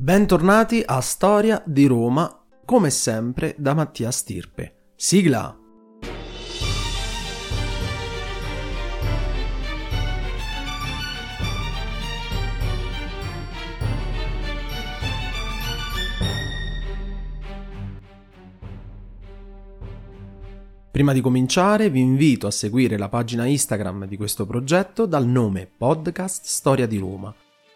Bentornati a Storia di Roma, come sempre da Mattia Stirpe. Sigla! Prima di cominciare vi invito a seguire la pagina Instagram di questo progetto dal nome Podcast Storia di Roma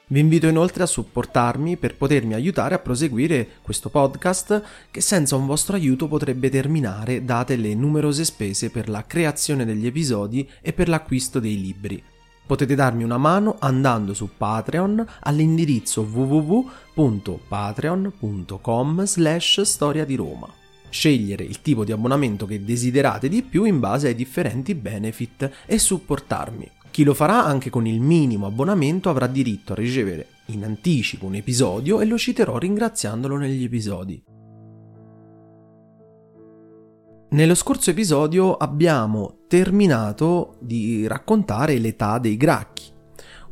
vi invito inoltre a supportarmi per potermi aiutare a proseguire questo podcast che senza un vostro aiuto potrebbe terminare date le numerose spese per la creazione degli episodi e per l'acquisto dei libri. Potete darmi una mano andando su Patreon all'indirizzo www.patreon.com slash storia di Roma. Scegliere il tipo di abbonamento che desiderate di più in base ai differenti benefit e supportarmi. Chi lo farà anche con il minimo abbonamento avrà diritto a ricevere in anticipo un episodio e lo citerò ringraziandolo negli episodi. Nello scorso episodio abbiamo terminato di raccontare l'età dei Gracchi,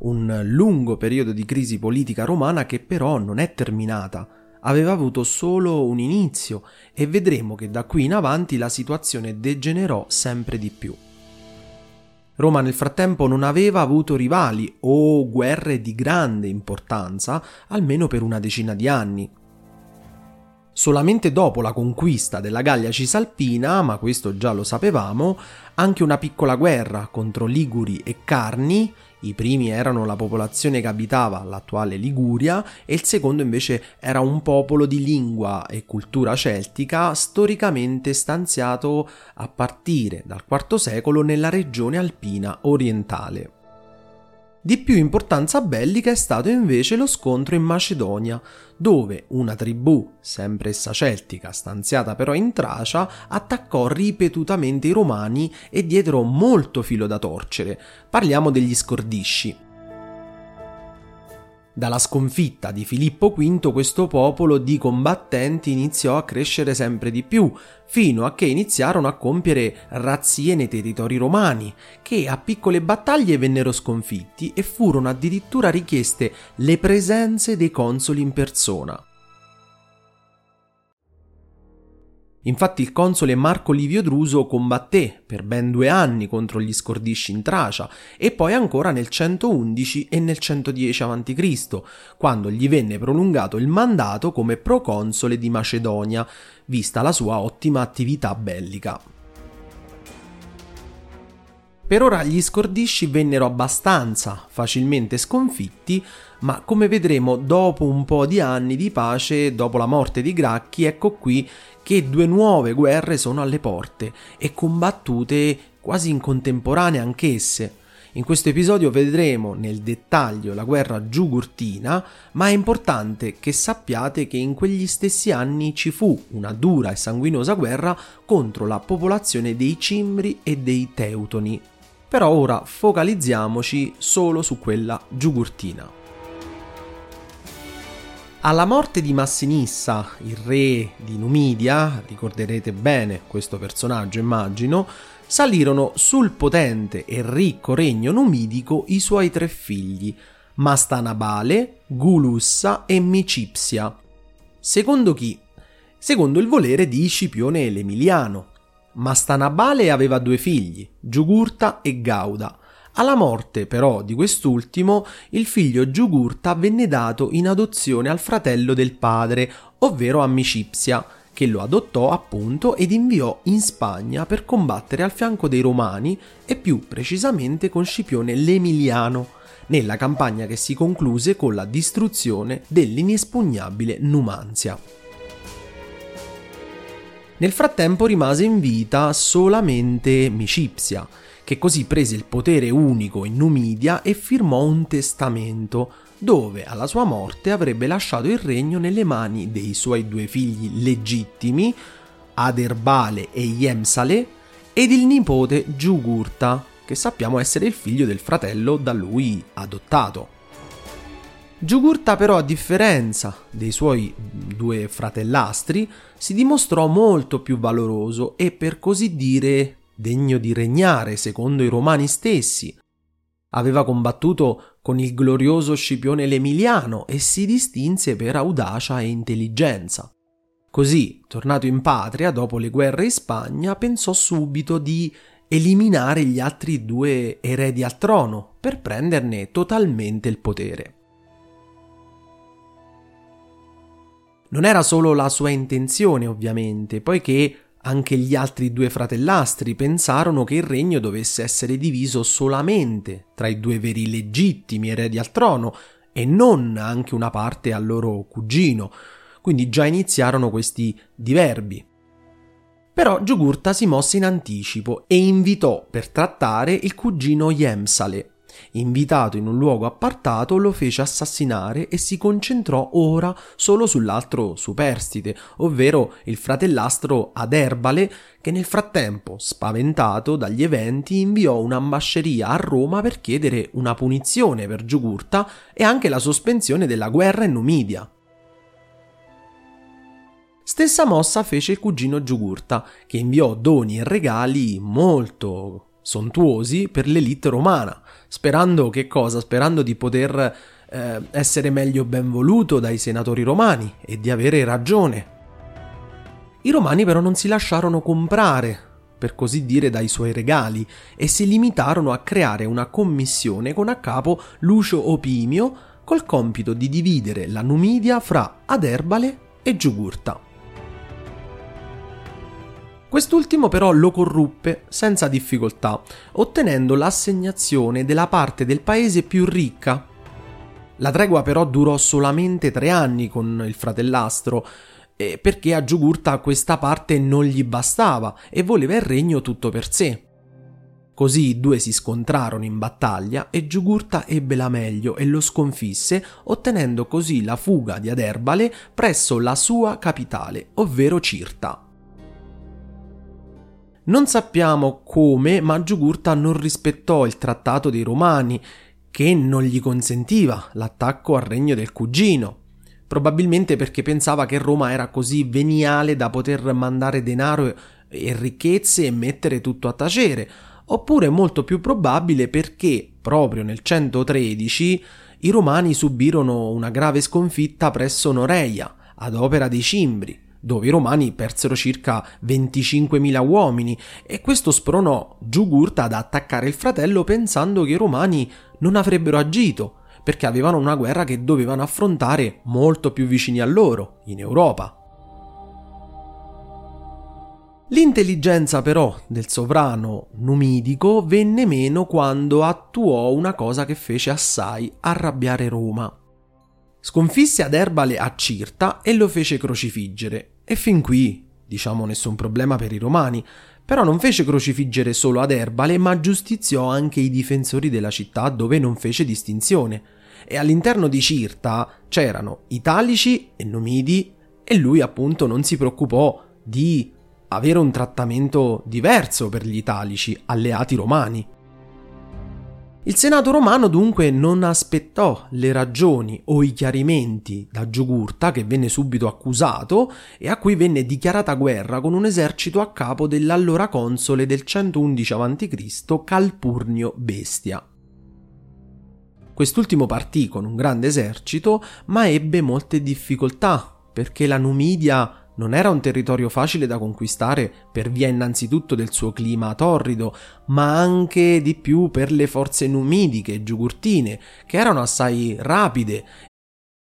un lungo periodo di crisi politica romana che però non è terminata, aveva avuto solo un inizio e vedremo che da qui in avanti la situazione degenerò sempre di più. Roma nel frattempo non aveva avuto rivali o guerre di grande importanza almeno per una decina di anni. Solamente dopo la conquista della Gallia Cisalpina, ma questo già lo sapevamo, anche una piccola guerra contro Liguri e Carni i primi erano la popolazione che abitava l'attuale Liguria e il secondo invece era un popolo di lingua e cultura celtica storicamente stanziato a partire dal IV secolo nella regione alpina orientale. Di più importanza bellica è stato invece lo scontro in Macedonia, dove una tribù, sempre essa celtica, stanziata però in Tracia, attaccò ripetutamente i romani e diedero molto filo da torcere. Parliamo degli scordisci. Dalla sconfitta di Filippo V questo popolo di combattenti iniziò a crescere sempre di più, fino a che iniziarono a compiere razzie nei territori romani, che a piccole battaglie vennero sconfitti e furono addirittura richieste le presenze dei consoli in persona. Infatti il console Marco Livio Druso combatté per ben due anni contro gli scordisci in Tracia e poi ancora nel 111 e nel 110 a.C., quando gli venne prolungato il mandato come proconsole di Macedonia, vista la sua ottima attività bellica. Per ora gli scordisci vennero abbastanza facilmente sconfitti, ma come vedremo dopo un po' di anni di pace, dopo la morte di Gracchi, ecco qui che due nuove guerre sono alle porte e combattute quasi in contemporanea anch'esse. In questo episodio vedremo nel dettaglio la guerra giugurtina, ma è importante che sappiate che in quegli stessi anni ci fu una dura e sanguinosa guerra contro la popolazione dei Cimbri e dei Teutoni, però ora focalizziamoci solo su quella giugurtina. Alla morte di Massinissa, il re di Numidia, ricorderete bene questo personaggio immagino, salirono sul potente e ricco regno numidico i suoi tre figli, Mastanabale, Gulussa e Micipsia. Secondo chi? Secondo il volere di Scipione l'Emiliano, Mastanabale aveva due figli, Giugurta e Gauda. Alla morte però di quest'ultimo, il figlio Giugurta venne dato in adozione al fratello del padre, ovvero Amicipsia, che lo adottò appunto ed inviò in Spagna per combattere al fianco dei Romani e più precisamente con Scipione l'Emiliano, nella campagna che si concluse con la distruzione dell'inespugnabile Numanzia. Nel frattempo rimase in vita solamente Micipsia, che così prese il potere unico in Numidia e firmò un testamento dove alla sua morte avrebbe lasciato il regno nelle mani dei suoi due figli legittimi, Aderbale e Iemsale, ed il nipote Giugurta, che sappiamo essere il figlio del fratello da lui adottato. Giugurta però a differenza dei suoi due fratellastri si dimostrò molto più valoroso e per così dire degno di regnare secondo i romani stessi. Aveva combattuto con il glorioso Scipione l'Emiliano e si distinse per audacia e intelligenza. Così, tornato in patria dopo le guerre in Spagna, pensò subito di eliminare gli altri due eredi al trono per prenderne totalmente il potere. Non era solo la sua intenzione, ovviamente, poiché anche gli altri due fratellastri pensarono che il regno dovesse essere diviso solamente tra i due veri legittimi eredi al trono e non anche una parte al loro cugino, quindi già iniziarono questi diverbi. Però Giugurta si mosse in anticipo e invitò per trattare il cugino Yemsale, Invitato in un luogo appartato, lo fece assassinare e si concentrò ora solo sull'altro superstite, ovvero il fratellastro Aderbale, che nel frattempo, spaventato dagli eventi, inviò un'ambasceria a Roma per chiedere una punizione per Giugurta e anche la sospensione della guerra in Numidia. Stessa mossa fece il cugino Giugurta, che inviò doni e regali molto sontuosi per l'elite romana, sperando che cosa? Sperando di poter eh, essere meglio ben voluto dai senatori romani e di avere ragione. I romani però non si lasciarono comprare, per così dire, dai suoi regali e si limitarono a creare una commissione con a capo Lucio Opimio col compito di dividere la Numidia fra Aderbale e Giugurta. Quest'ultimo però lo corruppe senza difficoltà, ottenendo l'assegnazione della parte del paese più ricca. La tregua però durò solamente tre anni con il fratellastro, perché a Giugurta questa parte non gli bastava e voleva il regno tutto per sé. Così i due si scontrarono in battaglia e Giugurta ebbe la meglio e lo sconfisse, ottenendo così la fuga di Aderbale presso la sua capitale, ovvero Cirta. Non sappiamo come, ma Giugurta non rispettò il trattato dei Romani, che non gli consentiva l'attacco al regno del cugino, probabilmente perché pensava che Roma era così veniale da poter mandare denaro e ricchezze e mettere tutto a tacere, oppure molto più probabile perché proprio nel 113 i romani subirono una grave sconfitta presso Noreia, ad opera dei Cimbri, dove i romani persero circa 25.000 uomini e questo spronò Giugurta ad attaccare il fratello pensando che i romani non avrebbero agito, perché avevano una guerra che dovevano affrontare molto più vicini a loro, in Europa. L'intelligenza però del sovrano numidico venne meno quando attuò una cosa che fece assai arrabbiare Roma. Sconfisse Aderbale a Cirta e lo fece crocifiggere. E fin qui, diciamo, nessun problema per i romani. Però non fece crocifiggere solo Aderbale, ma giustiziò anche i difensori della città dove non fece distinzione. E all'interno di Cirta c'erano Italici e Numidi e lui appunto non si preoccupò di avere un trattamento diverso per gli Italici, alleati romani. Il Senato romano dunque non aspettò le ragioni o i chiarimenti da Giugurta, che venne subito accusato e a cui venne dichiarata guerra con un esercito a capo dell'allora console del 111 a.C. Calpurnio Bestia. Quest'ultimo partì con un grande esercito, ma ebbe molte difficoltà, perché la Numidia non era un territorio facile da conquistare per via innanzitutto del suo clima torrido, ma anche di più per le forze numidiche giugurtine, che erano assai rapide.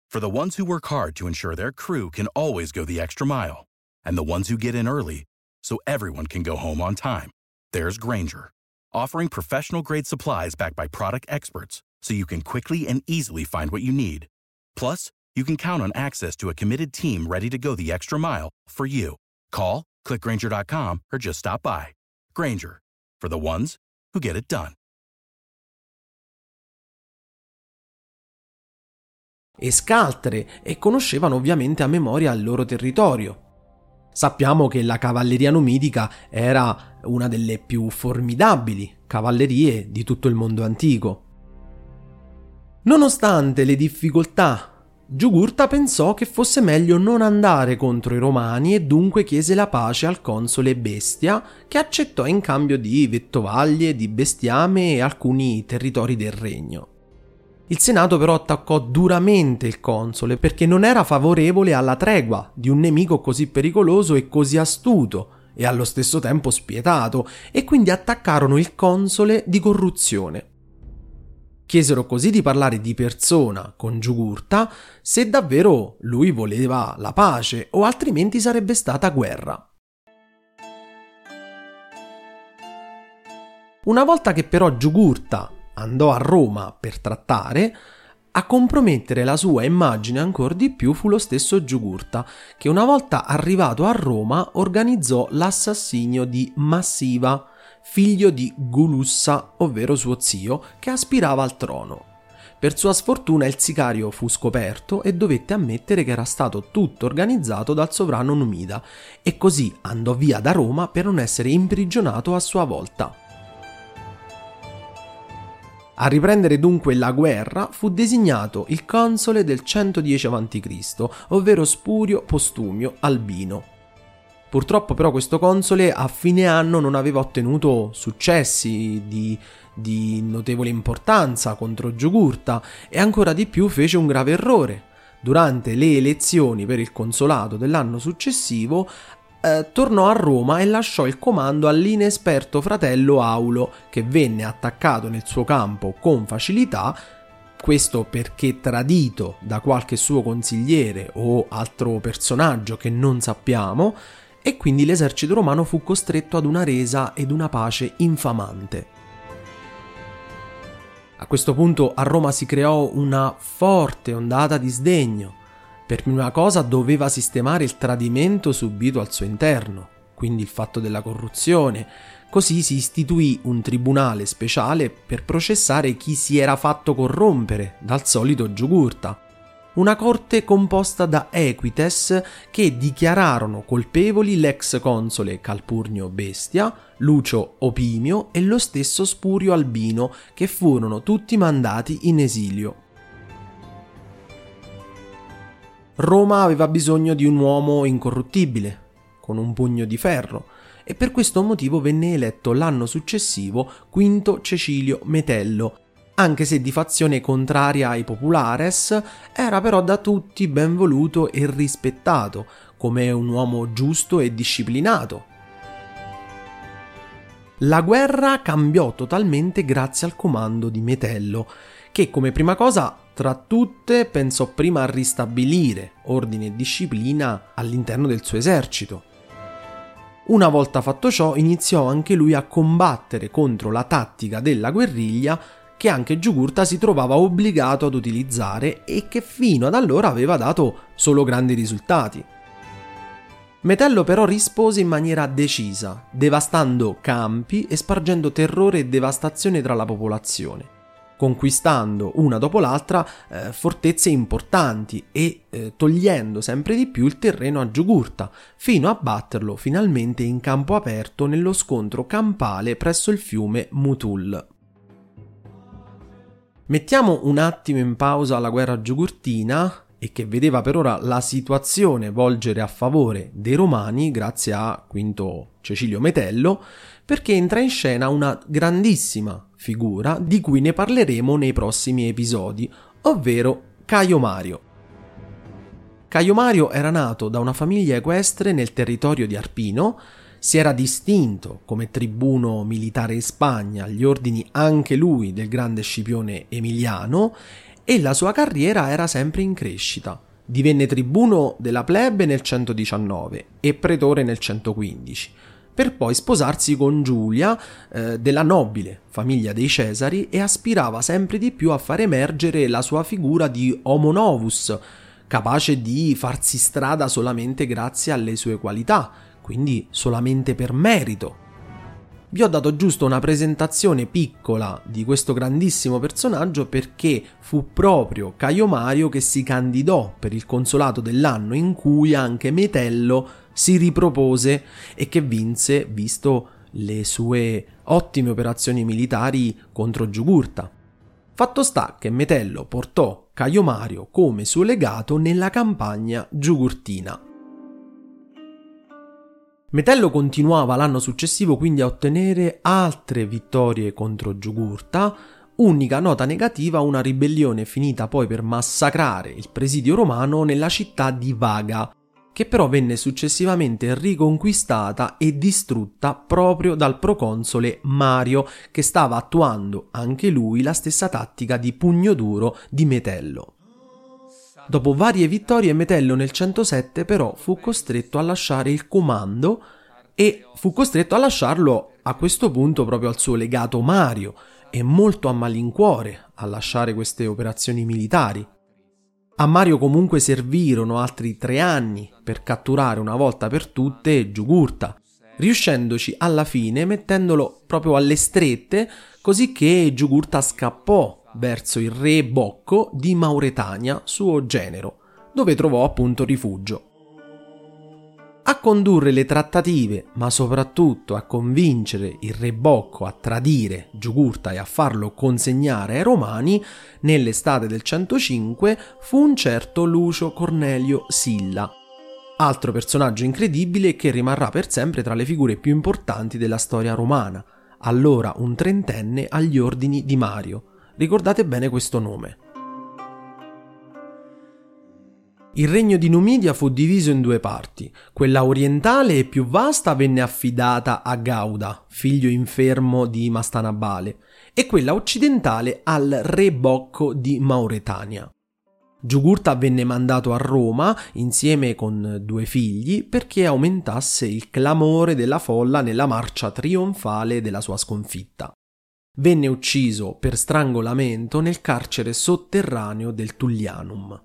For the ones who work hard to ensure their crew can always go the extra mile, and the ones who get in early so everyone can go home on time. There's Granger, offering professional grade supplies backed by product experts so you can quickly and easily find what you need. Plus, you can count on access to a committed team ready to go the extra mile for you. Call, clickgranger.com, or just stop by. Granger, for the ones who get it done. E scaltre e conoscevano ovviamente a memoria il loro territorio. Sappiamo che la cavalleria numidica era una delle più formidabili cavallerie di tutto il mondo antico. Nonostante le difficoltà Giugurta pensò che fosse meglio non andare contro i romani e dunque chiese la pace al console Bestia, che accettò in cambio di vettovaglie, di bestiame e alcuni territori del regno. Il Senato però attaccò duramente il console perché non era favorevole alla tregua di un nemico così pericoloso e così astuto e allo stesso tempo spietato, e quindi attaccarono il console di corruzione. Chiesero così di parlare di persona con Giugurta se davvero lui voleva la pace o altrimenti sarebbe stata guerra. Una volta che però Giugurta andò a Roma per trattare, a compromettere la sua immagine ancora di più fu lo stesso Giugurta, che una volta arrivato a Roma organizzò l'assassinio di Massiva, figlio di Gulussa, ovvero suo zio, che aspirava al trono. Per sua sfortuna il sicario fu scoperto e dovette ammettere che era stato tutto organizzato dal sovrano Numida e così andò via da Roma per non essere imprigionato a sua volta. A riprendere dunque la guerra fu designato il console del 110 a.C., ovvero Spurio Postumio Albino. Purtroppo però questo console a fine anno non aveva ottenuto successi di, di notevole importanza contro Giugurta e ancora di più fece un grave errore. Durante le elezioni per il consolato dell'anno successivo eh, tornò a Roma e lasciò il comando all'inesperto fratello Aulo, che venne attaccato nel suo campo con facilità, questo perché tradito da qualche suo consigliere o altro personaggio che non sappiamo, e quindi l'esercito romano fu costretto ad una resa ed una pace infamante. A questo punto a Roma si creò una forte ondata di sdegno, per prima cosa doveva sistemare il tradimento subito al suo interno, quindi il fatto della corruzione. Così si istituì un tribunale speciale per processare chi si era fatto corrompere dal solito Giugurta. Una corte composta da equites che dichiararono colpevoli l'ex console Calpurnio Bestia, Lucio Opimio e lo stesso Spurio Albino, che furono tutti mandati in esilio. Roma aveva bisogno di un uomo incorruttibile, con un pugno di ferro, e per questo motivo venne eletto l'anno successivo Quinto Cecilio Metello, anche se di fazione contraria ai populares, era però da tutti ben voluto e rispettato, come un uomo giusto e disciplinato. La guerra cambiò totalmente grazie al comando di Metello, che come prima cosa tra tutte pensò prima a ristabilire ordine e disciplina all'interno del suo esercito. Una volta fatto ciò iniziò anche lui a combattere contro la tattica della guerriglia che anche Giugurta si trovava obbligato ad utilizzare e che fino ad allora aveva dato solo grandi risultati. Metello però rispose in maniera decisa, devastando campi e spargendo terrore e devastazione tra la popolazione conquistando una dopo l'altra eh, fortezze importanti e eh, togliendo sempre di più il terreno a Giugurta, fino a batterlo finalmente in campo aperto nello scontro campale presso il fiume Mutul. Mettiamo un attimo in pausa la guerra giugurtina e che vedeva per ora la situazione volgere a favore dei romani grazie a Quinto Cecilio Metello, perché entra in scena una grandissima figura di cui ne parleremo nei prossimi episodi, ovvero Caio Mario. Caio Mario era nato da una famiglia equestre nel territorio di Arpino, si era distinto come tribuno militare in Spagna agli ordini anche lui del grande Scipione Emiliano e la sua carriera era sempre in crescita. Divenne tribuno della plebe nel 119 e pretore nel 115 per poi sposarsi con Giulia eh, della nobile famiglia dei Cesari e aspirava sempre di più a far emergere la sua figura di homo novus, capace di farsi strada solamente grazie alle sue qualità, quindi solamente per merito. Vi ho dato giusto una presentazione piccola di questo grandissimo personaggio perché fu proprio Caio Mario che si candidò per il consolato dell'anno in cui anche Metello si ripropose e che vinse visto le sue ottime operazioni militari contro Giugurta. Fatto sta che Metello portò Caio Mario come suo legato nella campagna giugurtina. Metello continuava l'anno successivo quindi a ottenere altre vittorie contro Giugurta, unica nota negativa una ribellione finita poi per massacrare il presidio romano nella città di Vaga, che però venne successivamente riconquistata e distrutta proprio dal proconsole Mario, che stava attuando anche lui la stessa tattica di pugno duro di Metello. Dopo varie vittorie Metello nel 107 però fu costretto a lasciare il comando e fu costretto a lasciarlo a questo punto proprio al suo legato Mario e molto a malincuore a lasciare queste operazioni militari. A Mario comunque servirono altri tre anni per catturare una volta per tutte Giugurta, riuscendoci alla fine mettendolo proprio alle strette così che Giugurta scappò verso il re Bocco di Mauretania, suo genero, dove trovò appunto rifugio. A condurre le trattative, ma soprattutto a convincere il re Bocco a tradire Giugurta e a farlo consegnare ai Romani, nell'estate del 105 fu un certo Lucio Cornelio Silla, altro personaggio incredibile che rimarrà per sempre tra le figure più importanti della storia romana, allora un trentenne agli ordini di Mario. Ricordate bene questo nome. Il regno di Numidia fu diviso in due parti. Quella orientale e più vasta venne affidata a Gauda, figlio infermo di Mastanabale, e quella occidentale al re Bocco di Mauretania. Giugurta venne mandato a Roma insieme con due figli perché aumentasse il clamore della folla nella marcia trionfale della sua sconfitta. Venne ucciso per strangolamento nel carcere sotterraneo del Tullianum.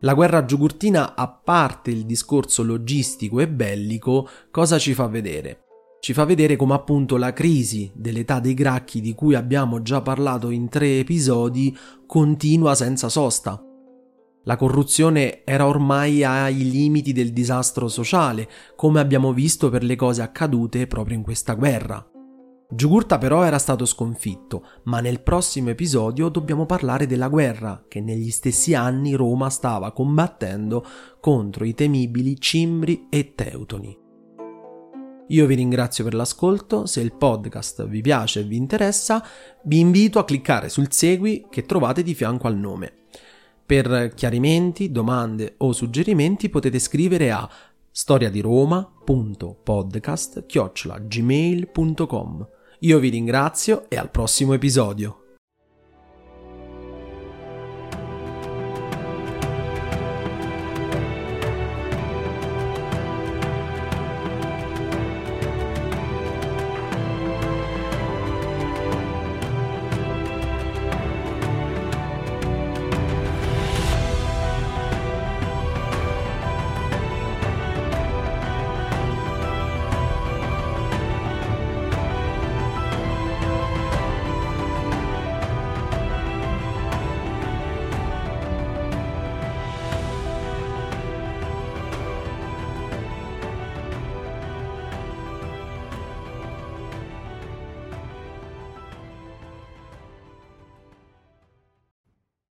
La guerra giugurtina, a parte il discorso logistico e bellico, cosa ci fa vedere? Ci fa vedere come appunto la crisi dell'età dei gracchi di cui abbiamo già parlato in tre episodi continua senza sosta. La corruzione era ormai ai limiti del disastro sociale, come abbiamo visto per le cose accadute proprio in questa guerra. Giugurta però era stato sconfitto, ma nel prossimo episodio dobbiamo parlare della guerra che negli stessi anni Roma stava combattendo contro i temibili Cimbri e Teutoni. Io vi ringrazio per l'ascolto, se il podcast vi piace e vi interessa, vi invito a cliccare sul segui che trovate di fianco al nome. Per chiarimenti, domande o suggerimenti potete scrivere a storiadiroma.podcast.gmail.com io vi ringrazio e al prossimo episodio.